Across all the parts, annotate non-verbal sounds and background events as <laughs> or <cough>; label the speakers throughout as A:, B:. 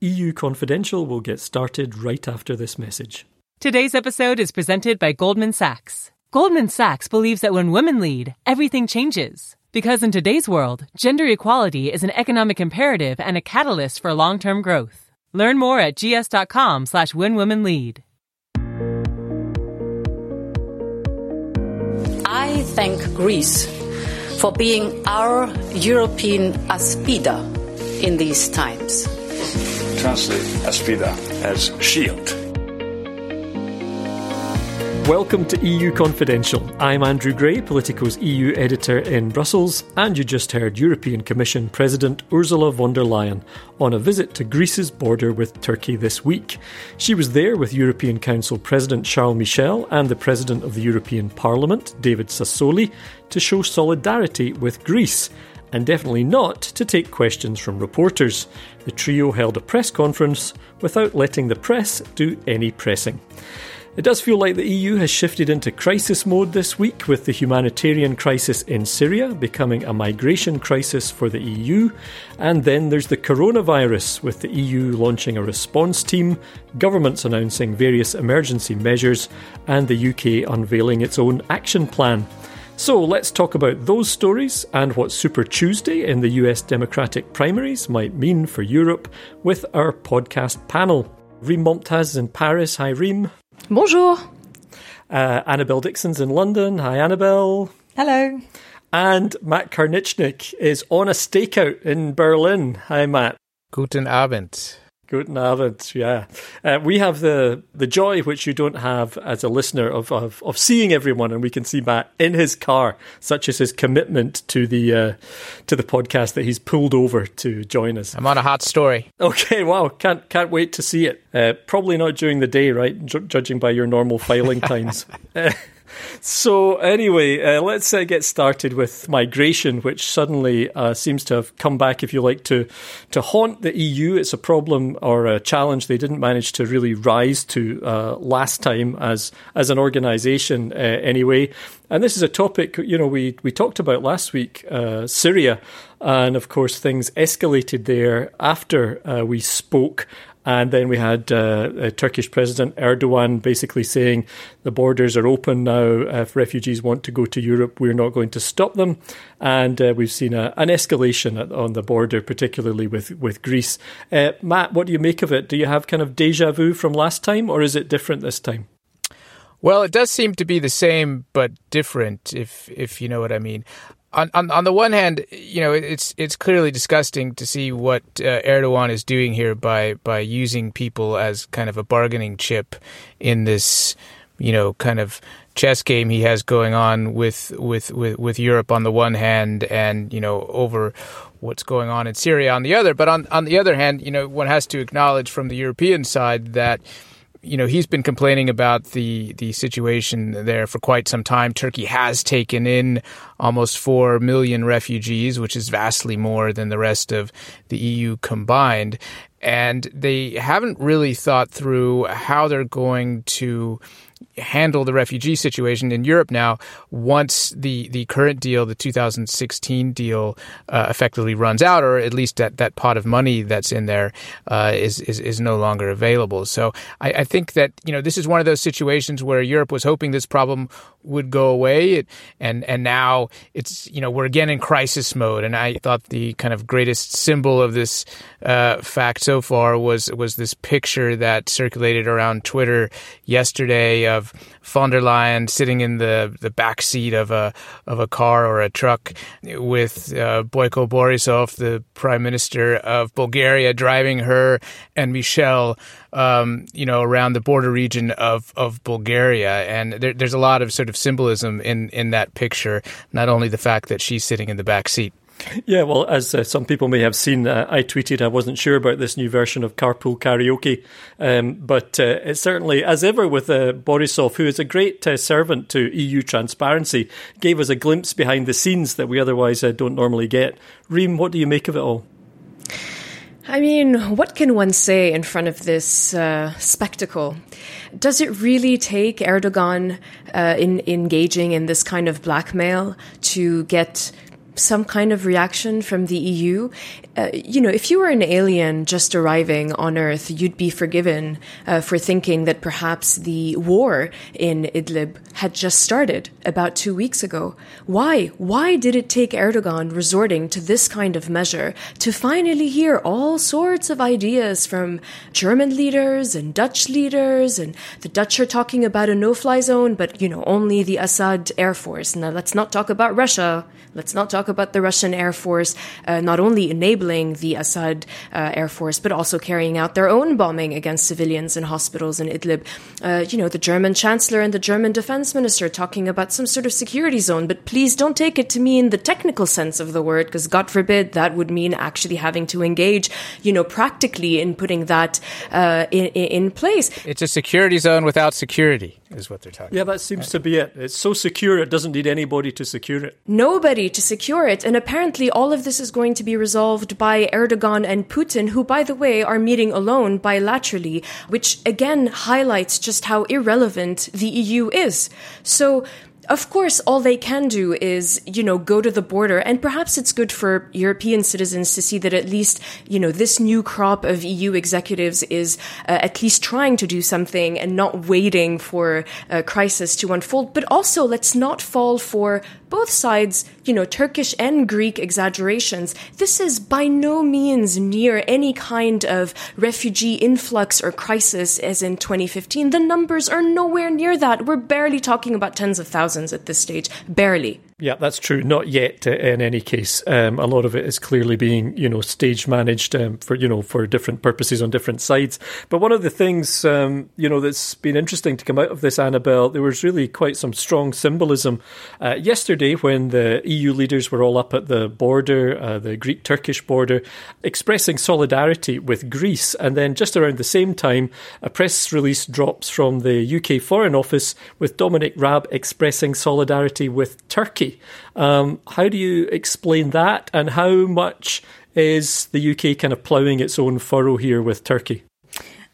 A: EU Confidential will get started right after this message.
B: Today's episode is presented by Goldman Sachs. Goldman Sachs believes that when women lead, everything changes. Because in today's world, gender equality is an economic imperative and a catalyst for long-term growth. Learn more at gs.com slash when women lead.
C: I thank Greece for being our European Aspida in these times.
D: Translate Aspida as shield.
A: Welcome to EU Confidential. I'm Andrew Gray, Politico's EU editor in Brussels, and you just heard European Commission President Ursula von der Leyen on a visit to Greece's border with Turkey this week. She was there with European Council President Charles Michel and the President of the European Parliament, David Sassoli, to show solidarity with Greece and definitely not to take questions from reporters. The trio held a press conference without letting the press do any pressing. It does feel like the EU has shifted into crisis mode this week, with the humanitarian crisis in Syria becoming a migration crisis for the EU. And then there's the coronavirus, with the EU launching a response team, governments announcing various emergency measures, and the UK unveiling its own action plan. So let's talk about those stories and what Super Tuesday in the US Democratic primaries might mean for Europe with our podcast panel. Reem Momtaz in Paris. Hi, Reem.
E: Bonjour.
A: Uh, Annabelle Dickson's in London. Hi, Annabelle.
E: Hello.
A: And Matt Karnitschnig is on a stakeout in Berlin. Hi, Matt.
F: Guten Abend.
A: Guten Abend, yeah. Uh, we have the, the joy which you don't have as a listener of, of, of seeing everyone, and we can see Matt in his car, such as his commitment to the uh, to the podcast that he's pulled over to join us.
F: I'm on a hot story.
A: Okay, wow, can't can't wait to see it. Uh, probably not during the day, right? J- judging by your normal filing <laughs> times. <laughs> So, anyway, uh, let's uh, get started with migration, which suddenly uh, seems to have come back, if you like, to to haunt the EU. It's a problem or a challenge they didn't manage to really rise to uh, last time as as an organisation, uh, anyway. And this is a topic, you know, we we talked about last week, uh, Syria. And of course, things escalated there after we spoke and then we had uh, Turkish President Erdogan basically saying the borders are open now. If refugees want to go to Europe, we're not going to stop them. And uh, we've seen a, an escalation at, on the border, particularly with, with Greece. Uh, Matt, what do you make of it? Do you have kind of deja vu from last time, or is it different this time?
F: Well, it does seem to be the same but different, if if you know what I mean on, on on the one hand, you know, it's it's clearly disgusting to see what uh, Erdogan is doing here by by using people as kind of a bargaining chip in this, you know, kind of chess game he has going on with with with, with Europe on the one hand, and you know, over what's going on in Syria on the other. But on on the other hand, you know, one has to acknowledge from the European side that you know, he's been complaining about the the situation there for quite some time. Turkey has taken in almost four million refugees, which is vastly more than the rest of the EU combined. And they haven't really thought through how they're going to handle the refugee situation in Europe now once the, the current deal, the 2016 deal, uh, effectively runs out, or at least that, that pot of money that's in there uh, is is, is no longer available. So I, I, think that you know this is one of those situations where Europe was hoping this problem would go away, it, and and now it's you know we're again in crisis mode. And I thought the kind of greatest symbol of this uh, fact so far was was this picture that circulated around Twitter yesterday of von der Leyen sitting in the, the back seat of a of a car or a truck with uh, Boyko Borisov, the prime minister of Bulgaria, driving her and Michel, um, you know, around the border region of of Bulgaria. And there, there's a lot of sort of symbolism in in that picture. Not only the fact that she's sitting in the back seat.
A: Yeah, well, as uh, some people may have seen, uh, I tweeted I wasn't sure about this new version of Carpool Karaoke, um, but uh, certainly, as ever with uh, Borisov, who is a great uh, servant to EU transparency, gave us a glimpse behind the scenes that we otherwise uh, don't normally get. Reem, what do you make of it all?
E: I mean, what can one say in front of this uh, spectacle? Does it really take Erdogan uh, in engaging in this kind of blackmail to get some kind of reaction from the EU. Uh, you know, if you were an alien just arriving on Earth, you'd be forgiven uh, for thinking that perhaps the war in Idlib had just started about two weeks ago. Why? Why did it take Erdogan resorting to this kind of measure to finally hear all sorts of ideas from German leaders and Dutch leaders? And the Dutch are talking about a no fly zone, but, you know, only the Assad Air Force. Now, let's not talk about Russia. Let's not talk about the Russian Air Force uh, not only enabling the Assad uh, Air Force, but also carrying out their own bombing against civilians and hospitals in Idlib. Uh, you know, the German Chancellor and the German Defense Minister talking about some sort of security zone, but please don't take it to mean the technical sense of the word, because God forbid that would mean actually having to engage, you know, practically in putting that uh, in, in place.
F: It's a security zone without security is what they're talking
A: Yeah, that seems to be it. It's so secure it doesn't need anybody to secure it.
E: Nobody to secure it. And apparently all of this is going to be resolved by Erdogan and Putin, who, by the way, are meeting alone bilaterally, which again highlights just how irrelevant the EU is. So of course, all they can do is, you know, go to the border. And perhaps it's good for European citizens to see that at least, you know, this new crop of EU executives is uh, at least trying to do something and not waiting for a crisis to unfold. But also, let's not fall for both sides, you know, Turkish and Greek exaggerations. This is by no means near any kind of refugee influx or crisis as in 2015. The numbers are nowhere near that. We're barely talking about tens of thousands at this stage. Barely.
A: Yeah, that's true. Not yet. Uh, in any case, um, a lot of it is clearly being, you know, stage managed um, for, you know, for different purposes on different sides. But one of the things, um, you know, that's been interesting to come out of this, Annabelle, there was really quite some strong symbolism uh, yesterday when the EU leaders were all up at the border, uh, the Greek-Turkish border, expressing solidarity with Greece, and then just around the same time, a press release drops from the UK Foreign Office with Dominic Raab expressing solidarity with Turkey. Um, how do you explain that, and how much is the UK kind of ploughing its own furrow here with Turkey?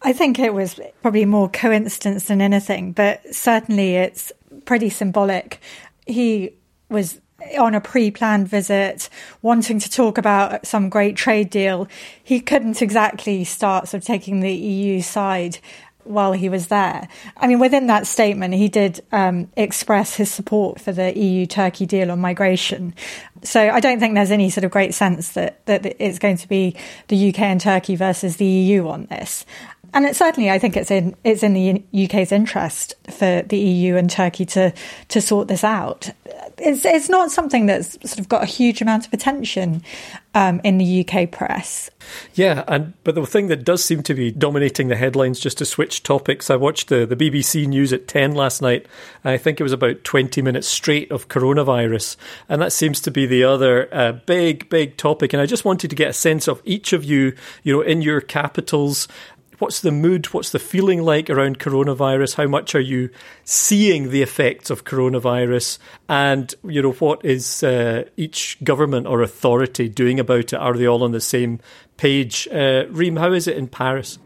G: I think it was probably more coincidence than anything, but certainly it's pretty symbolic. He was on a pre planned visit, wanting to talk about some great trade deal. He couldn't exactly start sort of taking the EU side while he was there. I mean, within that statement, he did um, express his support for the EU Turkey deal on migration. So I don't think there's any sort of great sense that, that it's going to be the UK and Turkey versus the EU on this. And certainly, I think it's in it's in the UK's interest for the EU and Turkey to to sort this out. It's it's not something that's sort of got a huge amount of attention um, in the UK press.
A: Yeah, and but the thing that does seem to be dominating the headlines, just to switch topics, I watched the the BBC news at ten last night. I think it was about twenty minutes straight of coronavirus, and that seems to be the other uh, big big topic. And I just wanted to get a sense of each of you, you know, in your capitals what's the mood? What's the feeling like around coronavirus? How much are you seeing the effects of coronavirus? And you know, what is uh, each government or authority doing about it? Are they all on the same page? Uh, Reem, how is it in Paris?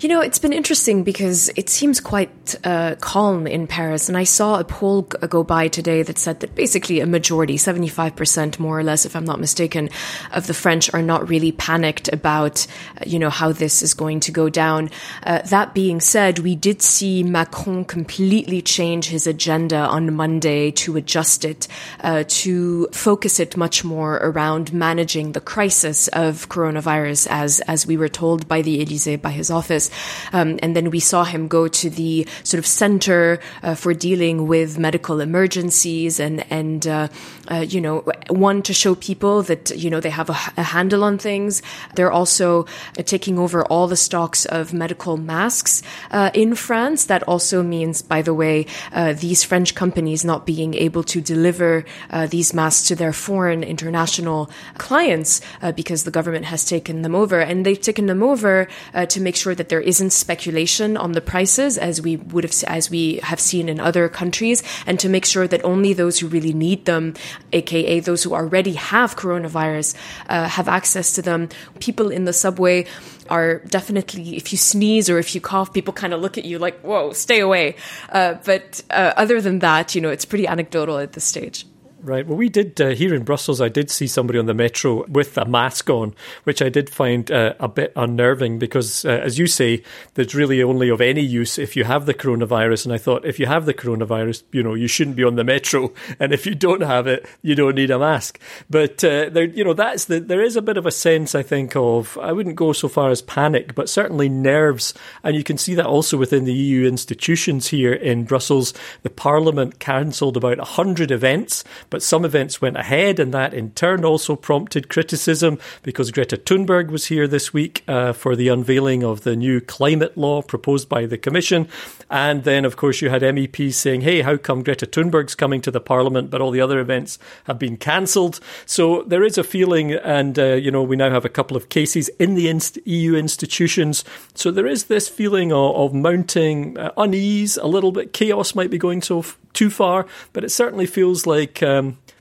E: You know, it's been interesting because it seems quite uh, calm in Paris. And I saw a poll go by today that said that basically a majority, 75% more or less, if I'm not mistaken, of the French are not really panicked about, uh, you know, how this is going to go down. Uh, that being said, we did see Macron completely change his agenda on Monday to adjust it, uh, to focus it much more around managing the crisis of coronavirus as, as we were told by the Elysee, by his office. Um, and then we saw him go to the sort of center uh, for dealing with medical emergencies and, and, uh, uh, you know, one to show people that, you know, they have a, a handle on things. They're also uh, taking over all the stocks of medical masks uh, in France. That also means, by the way, uh, these French companies not being able to deliver these masks to their foreign international clients because the government has taken them over. And they've taken them over to make sure that there isn't speculation on the prices as we would have as we have seen in other countries and to make sure that only those who really need them aka those who already have coronavirus uh, have access to them. People in the subway are definitely if you sneeze or if you cough people kind of look at you like whoa stay away. Uh, but uh, other than that you know it's pretty anecdotal at this stage
A: Right. Well, we did uh, here in Brussels. I did see somebody on the metro with a mask on, which I did find uh, a bit unnerving because, uh, as you say, there's really only of any use if you have the coronavirus. And I thought, if you have the coronavirus, you know, you shouldn't be on the metro, <laughs> and if you don't have it, you don't need a mask. But uh, there, you know, that's the there is a bit of a sense, I think, of I wouldn't go so far as panic, but certainly nerves, and you can see that also within the EU institutions here in Brussels. The Parliament cancelled about hundred events but some events went ahead, and that in turn also prompted criticism because Greta Thunberg was here this week uh, for the unveiling of the new climate law proposed by the Commission. And then, of course, you had MEPs saying, hey, how come Greta Thunberg's coming to the Parliament, but all the other events have been cancelled? So there is a feeling, and, uh, you know, we now have a couple of cases in the inst- EU institutions. So there is this feeling of, of mounting uh, unease, a little bit chaos might be going so f- too far, but it certainly feels like um,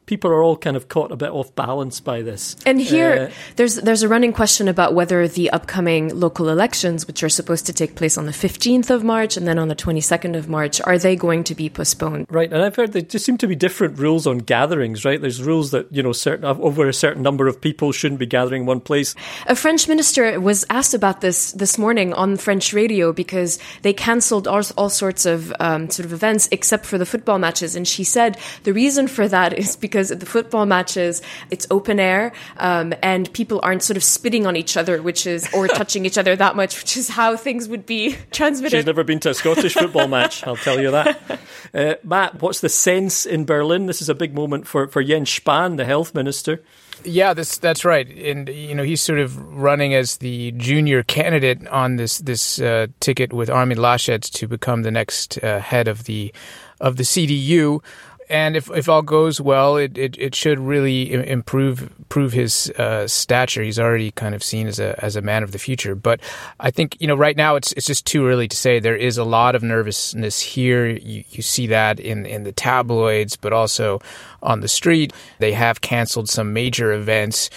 A: people are all kind of caught a bit off balance by this.
E: And here, uh, there's there's a running question about whether the upcoming local elections, which are supposed to take place on the 15th of March and then on the 22nd of March, are they going to be postponed?
A: Right, and I've heard there just seem to be different rules on gatherings. Right, there's rules that you know certain over a certain number of people shouldn't be gathering one place.
E: A French minister was asked about this this morning on French radio because they cancelled all, all sorts of um, sort of events except for the football matches, and she said the reason for that is because because at the football matches, it's open air, um, and people aren't sort of spitting on each other, which is, or <laughs> touching each other that much, which is how things would be <laughs> transmitted.
A: She's never been to a Scottish football match, I'll tell you that. <laughs> Uh, Matt, what's the sense in Berlin? This is a big moment for, for Jens Spahn, the health minister.
F: Yeah, that's that's right, and you know he's sort of running as the junior candidate on this this uh, ticket with Armin Laschet to become the next uh, head of the of the CDU and if, if all goes well, it, it, it should really improve improve his uh, stature. He's already kind of seen as a as a man of the future. But I think you know right now it's it's just too early to say. There is a lot of nervousness here. You you see that in in the tabloids, but also on the street. They have canceled some major events,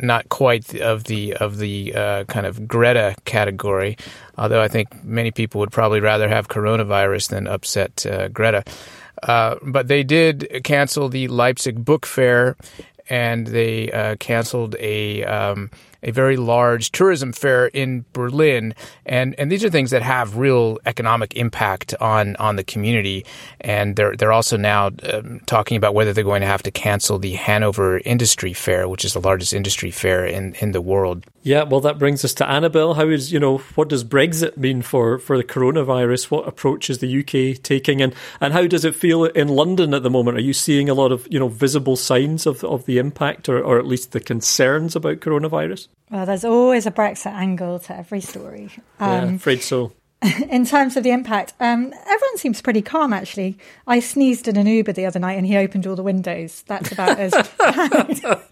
F: not quite of the of the uh, kind of Greta category. Although I think many people would probably rather have coronavirus than upset uh, Greta. Uh, but they did cancel the Leipzig Book Fair and they uh, canceled a um, a very large tourism fair in Berlin, and and these are things that have real economic impact on on the community, and they're they're also now um, talking about whether they're going to have to cancel the Hanover Industry Fair, which is the largest industry fair in in the world.
A: Yeah, well, that brings us to Annabelle. How is you know what does Brexit mean for for the coronavirus? What approach is the UK taking, and and how does it feel in London at the moment? Are you seeing a lot of you know visible signs of of the impact, or or at least the concerns about coronavirus?
G: Well, there's always a Brexit angle to every story.
A: Um, yeah, afraid so. <laughs>
G: In terms of the impact, um, everyone seems pretty calm. Actually, I sneezed in an Uber the other night, and he opened all the windows. That's about as <laughs>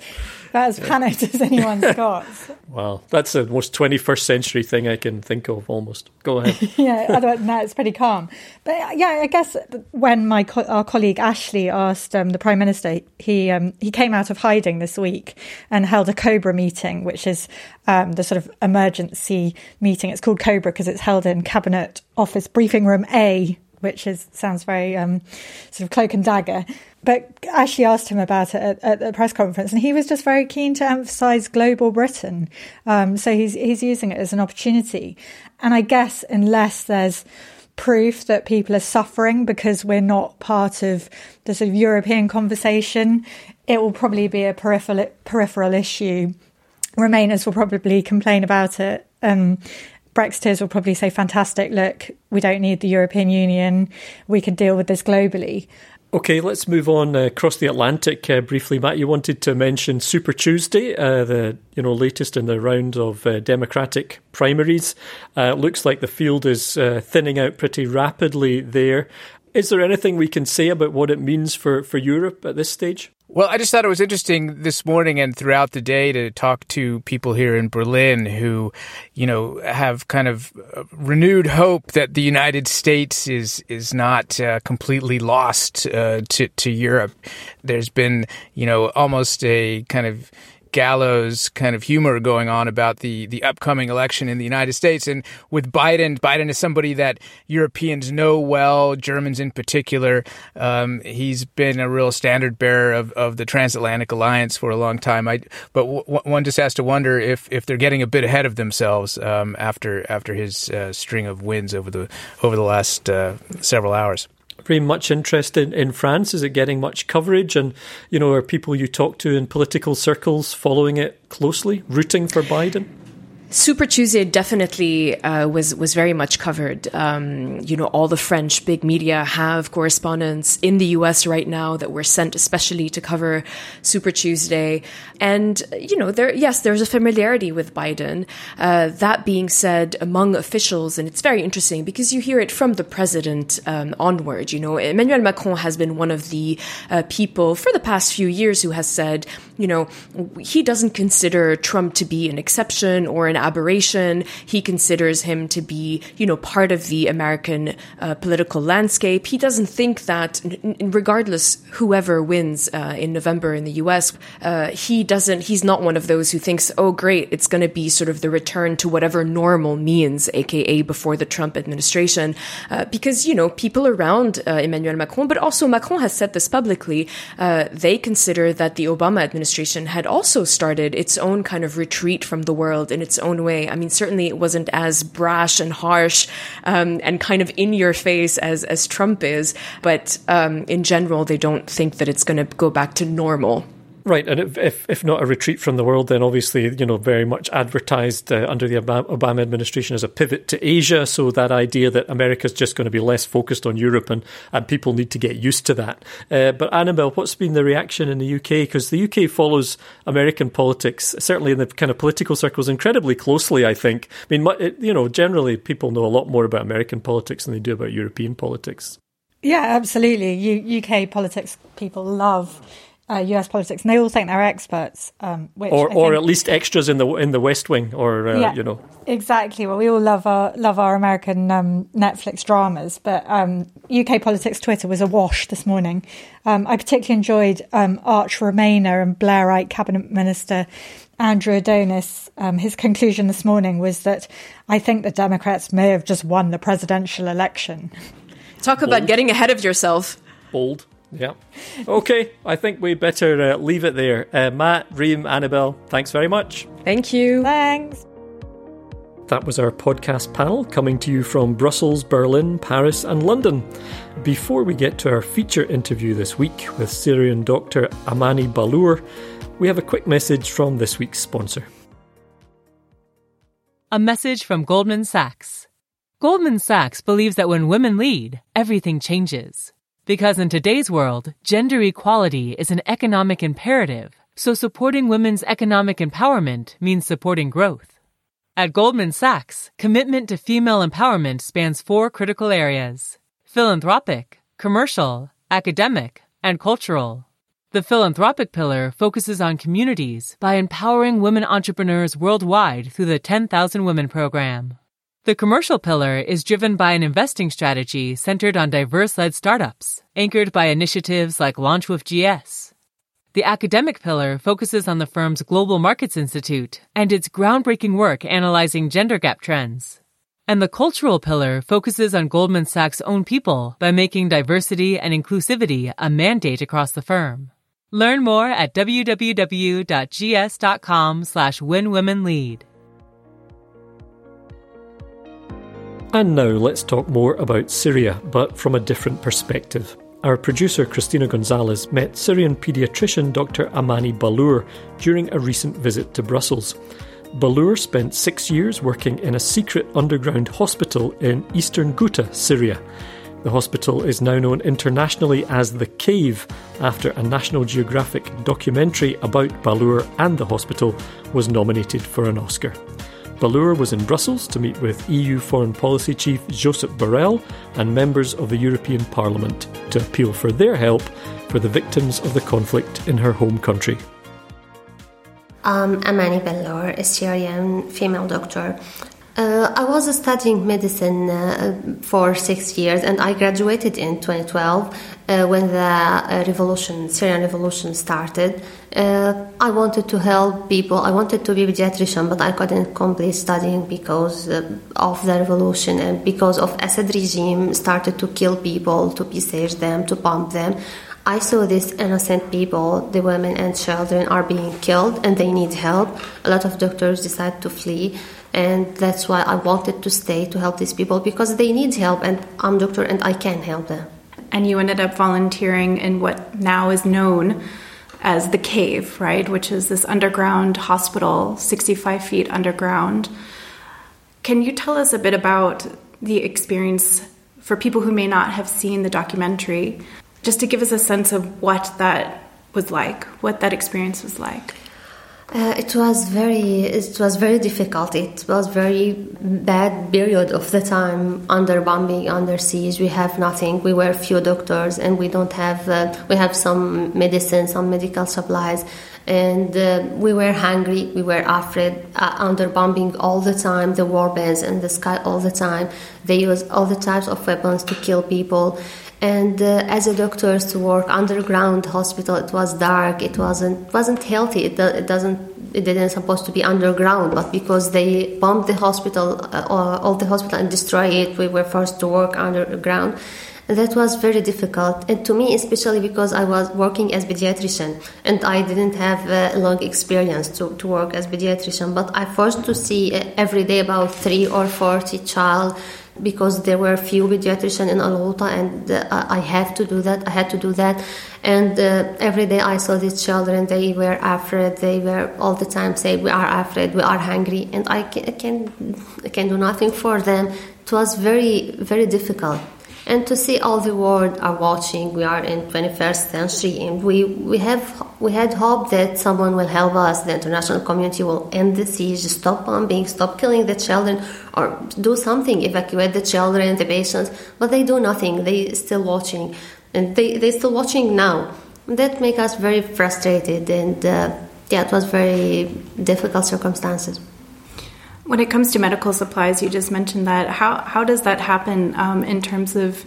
G: as panicked as anyone's <laughs> got.
A: Wow, that's the most 21st century thing I can think of almost. Go ahead. <laughs>
G: yeah, other than that, it's pretty calm. But yeah, I guess when my co- our colleague Ashley asked um, the Prime Minister, he um, he came out of hiding this week and held a Cobra meeting, which is um, the sort of emergency meeting. It's called Cobra because it's held in Cabinet Office Briefing Room A, which is sounds very um, sort of cloak and dagger but Ashley asked him about it at, at, the press conference, and he was just very keen to emphasise global Britain. Um, so he's he's using it as an opportunity, and I guess unless there's proof that people are suffering because we're not part of the sort of European conversation, it will probably be a peripheral peripheral issue. Remainers will probably complain about it. Um, Brexiteers will probably say, fantastic, look, we don't need the European Union. We can deal with this globally.
A: Okay, let's move on uh, across the Atlantic uh, briefly. Matt, you wanted to mention Super Tuesday, uh, the you know latest in the round of uh, Democratic primaries. Uh, looks like the field is thinning out pretty rapidly there. Is there anything we can say about what it means for, for Europe at this stage?
F: Well, I just thought it was interesting this morning and throughout the day to talk to people here in Berlin who, you know, have kind of uh, renewed hope that the United States is is not uh, completely lost uh, to to Europe. There's been, you know, almost a kind of gallows kind of humor going on about the, the upcoming election in the United States. And with Biden, Biden is somebody that Europeans know well, Germans in particular. Um, he's been a real standard bearer of, of the transatlantic alliance for a long time. I, but w- one just has to wonder if, if they're getting a bit ahead of themselves um, after after his uh, string of wins over the over the last uh, several hours
A: very much interested in France? Is it getting much coverage? And, you know, are people you talk to in political circles following it closely, rooting for Biden?
E: Super Tuesday definitely uh, was was very much covered. Um, you know, all the French big media have correspondents in the U.S. right now that were sent especially to cover Super Tuesday, and you know, there yes, there's a familiarity with Biden. Uh, that being said, among officials, and it's very interesting because you hear it from the president um, onward. You know, Emmanuel Macron has been one of the uh, people for the past few years who has said, you know, he doesn't consider Trump to be an exception or an aberration. He considers him to be, you know, part of the American uh, political landscape. He doesn't think that, regardless whoever wins uh, in November in the U.S., uh, he doesn't. He's not one of those who thinks, oh, great, it's going to be sort of the return to whatever normal means, aka before the Trump administration, uh, because you know people around uh, Emmanuel Macron, but also Macron has said this publicly. Uh, they consider that the Obama administration had also started its own kind of retreat from the world in its own own way. I mean, certainly it wasn't as brash and harsh um, and kind of in your face as as Trump is, but um, in general, they don't think that it's going to go back to normal.
A: Right, and if if not a retreat from the world, then obviously you know very much advertised uh, under the Obama administration as a pivot to Asia. So that idea that America is just going to be less focused on Europe and and people need to get used to that. Uh, but Annabelle, what's been the reaction in the UK? Because the UK follows American politics, certainly in the kind of political circles, incredibly closely. I think. I mean, you know, generally people know a lot more about American politics than they do about European politics.
G: Yeah, absolutely. U- UK politics people love uh, U.S. politics, and they all think they're experts. Um,
A: or, or at least extras in the in the West Wing, or uh, yeah, you know,
G: exactly. Well, we all love our love our American um, Netflix dramas, but um, UK politics Twitter was awash this morning. Um, I particularly enjoyed um, Arch Remainer and Blairite cabinet minister Andrew Adonis. Um, his conclusion this morning was that I think the Democrats may have just won the presidential election.
E: Talk about getting ahead of yourself.
A: Bold. Yeah. Okay, I think we better uh, leave it there. Uh, Matt, Reem, Annabelle, thanks very much.
E: Thank you.
G: Thanks.
A: That was our podcast panel coming to you from Brussels, Berlin, Paris, and London. Before we get to our feature interview this week with Syrian doctor Amani Ballour, we have a quick message from this week's sponsor.
B: A message from Goldman Sachs. Goldman Sachs believes that when women lead, everything changes. Because in today's world, gender equality is an economic imperative, so supporting women's economic empowerment means supporting growth. At Goldman Sachs, commitment to female empowerment spans four critical areas philanthropic, commercial, academic, and cultural. The philanthropic pillar focuses on communities by empowering women entrepreneurs worldwide through the 10,000 Women program. The commercial pillar is driven by an investing strategy centered on diverse led startups, anchored by initiatives like Launch with GS. The academic pillar focuses on the firm's Global Markets Institute and its groundbreaking work analyzing gender gap trends. And the cultural pillar focuses on Goldman Sachs' own people by making diversity and inclusivity a mandate across the firm. Learn more at www.gs.com slash winwomenlead.
A: And now let's talk more about Syria, but from a different perspective. Our producer Christina Gonzalez met Syrian paediatrician Dr. Amani Ballour during a recent visit to Brussels. Ballour spent six years working in a secret underground hospital in eastern Ghouta, Syria. The hospital is now known internationally as The Cave after a National Geographic documentary about Ballour and the hospital was nominated for an Oscar. Ballour was in Brussels to meet with EU Foreign Policy Chief Josep Borrell and members of the European Parliament to appeal for their help for the victims of the conflict in her home country.
H: Um, Amani Ballour, a Syrian female doctor. Uh, I was studying medicine uh, for six years and I graduated in 2012 uh, when the uh, revolution, Syrian revolution started. Uh, I wanted to help people. I wanted to be a pediatrician, but I couldn't complete studying because uh, of the revolution and because of Assad regime started to kill people, to besiege them, to bomb them. I saw these innocent people, the women and children, are being killed and they need help. A lot of doctors decide to flee, and that's why I wanted to stay to help these people because they need help, and I'm doctor and I can help them.
I: And you ended up volunteering in what now is known as the cave, right? Which is this underground hospital, 65 feet underground. Can you tell us a bit about the experience for people who may not have seen the documentary? just to give us a sense of what that was like, what that experience was like.
H: Uh, it was very it was very difficult. It was very bad period of the time under bombing under siege. We have nothing. We were few doctors and we don't have uh, we have some medicine some medical supplies. And uh, we were hungry. We were afraid uh, under bombing all the time the war bands in the sky all the time. They use all the types of weapons to kill people and uh, as a doctor to work underground hospital it was dark it wasn't wasn't healthy. It, it doesn't it didn't supposed to be underground but because they bombed the hospital uh, all the hospital and destroy it we were forced to work underground. That was very difficult. And to me especially because i was working as pediatrician and i didn't have a long experience to, to work as pediatrician but i forced to see uh, every day about three or 40 child because there were few pediatricians in Al and uh, I have to do that. I had to do that, and uh, every day I saw these children. They were afraid. They were all the time say, "We are afraid. We are hungry," and I can, I can, I can do nothing for them. It was very, very difficult and to see all the world are watching we are in 21st century and we, we have we had hope that someone will help us the international community will end the siege stop bombing stop killing the children or do something evacuate the children the patients but they do nothing they still watching. And they they still watching now. That make us very frustrated and uh, yeah it was very difficult circumstances
I: when it comes to medical supplies, you just mentioned that. How, how does that happen um, in terms of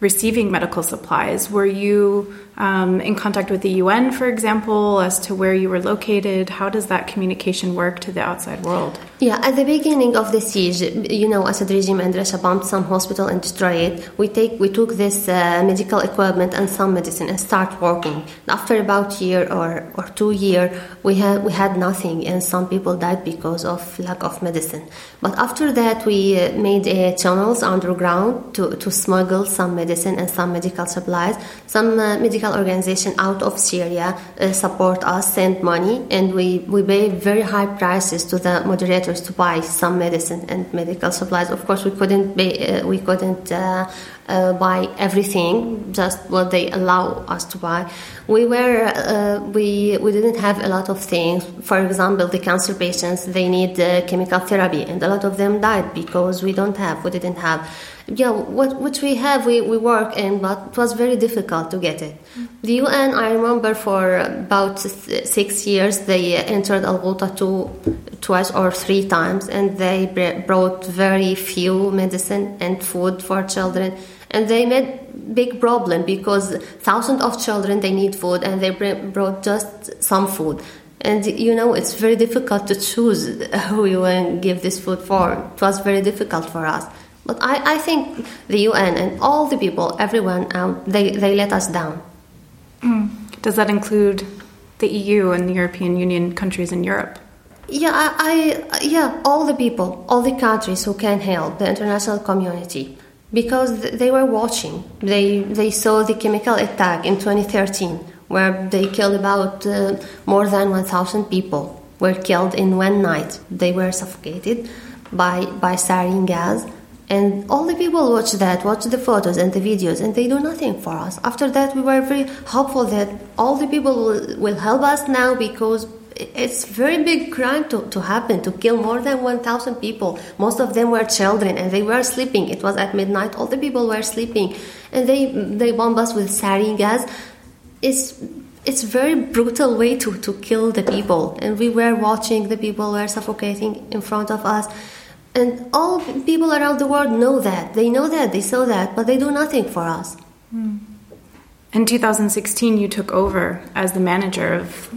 I: receiving medical supplies? Were you um, in contact with the UN, for example, as to where you were located? How does that communication work to the outside world?
H: Yeah, at the beginning of the siege, you know, Assad regime and Russia bombed some hospital and destroyed it. We take we took this uh, medical equipment and some medicine and start working. After about year or, or two year, we had we had nothing, and some people died because of lack of medicine. But after that, we uh, made uh, channels underground to to smuggle some medicine and some medical supplies. Some uh, medical organization out of Syria uh, support us, send money, and we, we pay very high prices to the moderators to buy some medicine and medical supplies. Of course, we couldn't pay, uh, we couldn't uh, uh, buy everything, just what they allow us to buy. We were uh, we we didn't have a lot of things. For example, the cancer patients they need uh, chemical therapy, and a lot of them died because we don't have, we didn't have. Yeah, what what we have, we, we work in, but it was very difficult to get it. The UN, I remember for about six years, they entered Al two, twice or three times, and they brought very few medicine and food for children. And they made big problem because thousands of children they need food and they brought just some food. And you know it's very difficult to choose <laughs> who you give this food for. It was very difficult for us. But i, I think the un and all the people everyone um, they, they let us down
I: mm. does that include the eu and the european union countries in europe
H: yeah I, I yeah all the people all the countries who can help the international community because they were watching. They they saw the chemical attack in 2013, where they killed about uh, more than 1,000 people were killed in one night. They were suffocated by by sarin gas. And all the people watch that, watch the photos and the videos, and they do nothing for us. After that, we were very hopeful that all the people will, will help us now because it's very big crime to, to happen to kill more than 1000 people. Most of them were children and they were sleeping. It was at midnight. All the people were sleeping. And they they bomb us with sarin gas. It's it's very brutal way to, to kill the people. And we were watching the people were suffocating in front of us And all people around the world know that. They know that, they saw that, but they do nothing for us.
I: Mm. In 2016, you took over as the manager of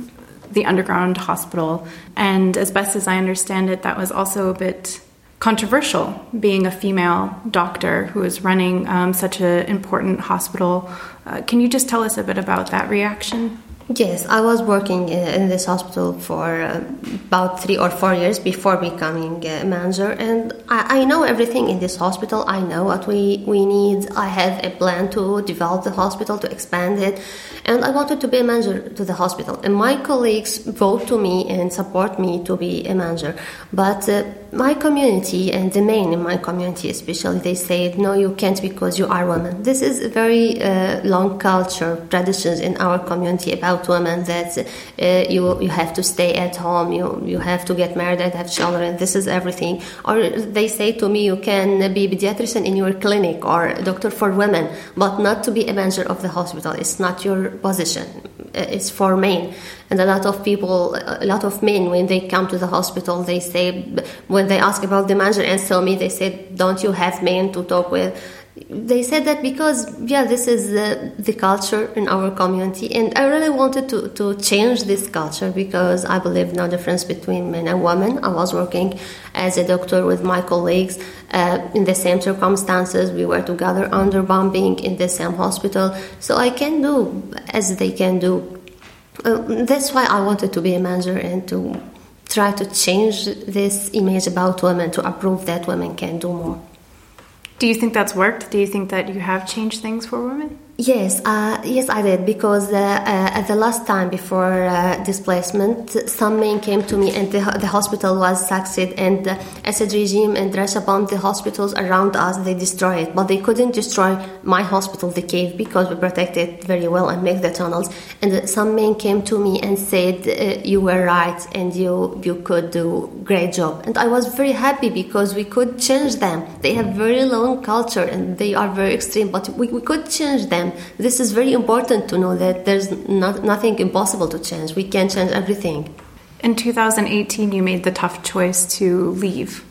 I: the underground hospital. And as best as I understand it, that was also a bit controversial, being a female doctor who is running um, such an important hospital. Uh, can you just tell us a bit about that reaction?
H: Yes, I was working in this hospital for uh, about three or four years before becoming a manager, and I, I, know everything in this hospital. I know what we, we need. I have a plan to develop the hospital, to expand it, and I wanted to be a manager to the hospital. And my colleagues vote to me and support me to be a manager. But uh, my community and the men in my community, especially, they say, no, you can't because you are woman This is a very uh, long culture, traditions in our community about about women that uh, you you have to stay at home, you you have to get married and have children. This is everything. Or they say to me, you can be pediatrician in your clinic or doctor for women, but not to be a manager of the hospital. It's not your position. Uh, it's for men. And a lot of people, a lot of men, when they come to the hospital, they say, when they ask about the manager and so me, they say, don't you have men to talk with? They said that because yeah this is the, the culture in our community and i really wanted to, to change this culture because i believe no difference between men and women. I was working as a doctor with my colleagues uh, in the same circumstances. We were together under bombing in the same hospital. So i can do as they can do. Uh, that's why i wanted to be a manager and to try to change this image about women to approve that women can do more
I: do you think that's worked? Do you think that you have changed things for women?
H: Yes, uh, yes, I did because uh, uh, at the last time before uh, displacement, some men came to me and the, the hospital was sacked and the Assad regime and Russia bombed the hospitals around us. They destroyed it, but they couldn't destroy my hospital, the cave, because we protected it very well and make the tunnels. And some men came to me and said, uh, "You were right, and you you could do great job." And I was very happy because we could change them. They have very long culture and they are very extreme, but we, we could change them This is very important to know that there's not, nothing impossible to change. We can change everything.
I: In 2018, you made the tough choice to leave.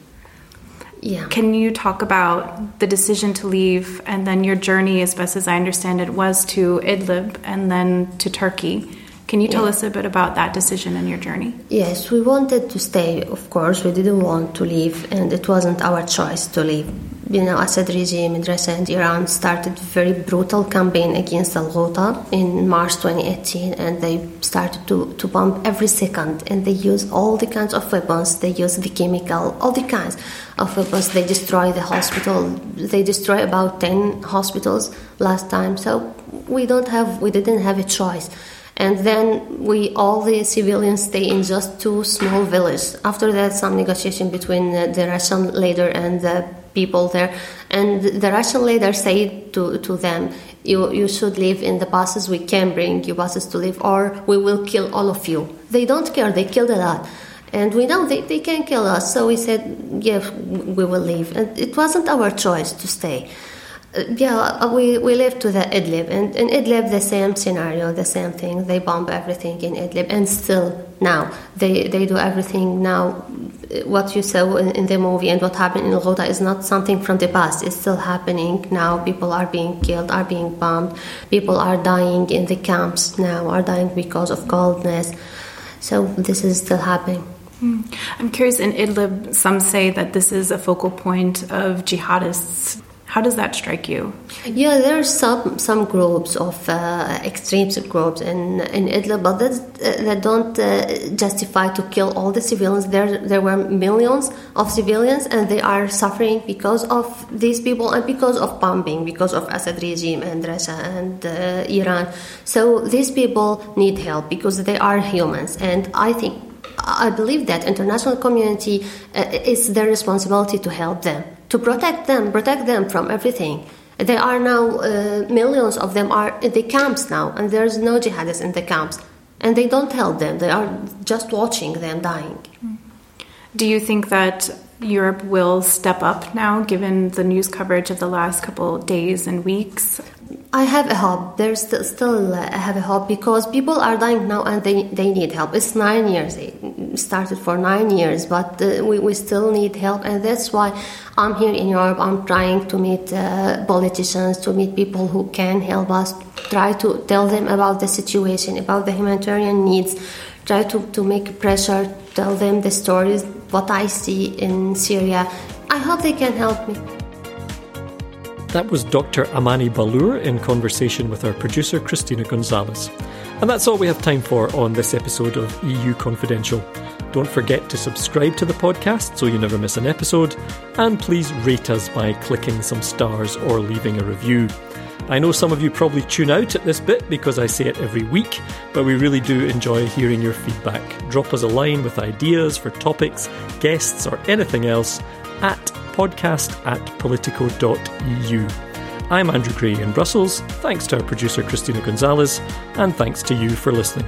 H: Yeah.
I: Can you talk about the decision to leave and then your journey, as best as I understand it, was to Idlib and then to Turkey? Can you tell yeah. us a bit about that decision and your journey?
H: Yes, we wanted to stay, of course. We didn't want to leave, and it wasn't our choice to leave you know, Assad regime in Russia and Iran started very brutal campaign against Al-Ghouta in March 2018 and they started to, to bomb every second and they use all the kinds of weapons. They use the chemical, all the kinds of weapons. They destroy the hospital. They destroy about 10 hospitals last time. So we don't have, we didn't have a choice and then we all the civilians stay in just two small villages after that some negotiation between the, the russian leader and the people there. And the Russian leader said to, to them, you, you should live in the buses, we can bring you buses to live, or we will kill all of you. They don't care, they killed a lot. And we know they, they can kill us, so we said, yeah, we will leave. And it wasn't our choice to stay. Uh, yeah, uh, we, we lived to the Idlib, and in Idlib, the same scenario, the same thing. They bomb everything in Idlib, and still now they, they do everything now what you saw in, in, the movie and what happened in Ghouta is not something from the past. It's still happening now. People are being killed, are being bombed. People are dying in the camps now, are dying because of coldness. So this is still happening.
I: Hmm. I'm curious, in Idlib, some say that this is a focal point of jihadists how does that strike you?
H: Yeah, there are some some groups of uh, extreme groups in in Idlib, but that uh, that don't uh, justify to kill all the civilians. There there were millions of civilians, and they are suffering because of these people and because of bombing, because of Assad regime and Russia and uh, Iran. So these people need help because they are humans, and I think I believe that international community uh, is their responsibility to help them to protect them, protect them from everything. There are now uh, millions of them are in the camps now, and there's no jihadists in the camps, and they don't help them. They are just watching them dying.
I: Do you think that Europe will step up now, given the news coverage of the last couple days and weeks?
H: I have a hope. There's still, uh, I have a hope because people are dying now and they, they need help. It's nine years It started for nine years, but uh, we, we still need help, and that's why I'm here in Europe. I'm trying to meet uh, politicians, to meet people who can help us, try to tell them about the situation, about the humanitarian needs, try to, to make pressure, tell them the stories, what I see in Syria. I hope they can help me.
A: That was Dr. Amani Ballour in conversation with our producer Christina Gonzalez. And that's all we have time for on this episode of EU Confidential. Don't forget to subscribe to the podcast so you never miss an episode, and please rate us by clicking some stars or leaving a review. I know some of you probably tune out at this bit because I say it every week, but we really do enjoy hearing your feedback. Drop us a line with ideas for topics, guests, or anything else at podcast at politico.eu. I'm Andrew Gray in Brussels. Thanks to our producer Christina Gonzalez, and thanks to you for listening.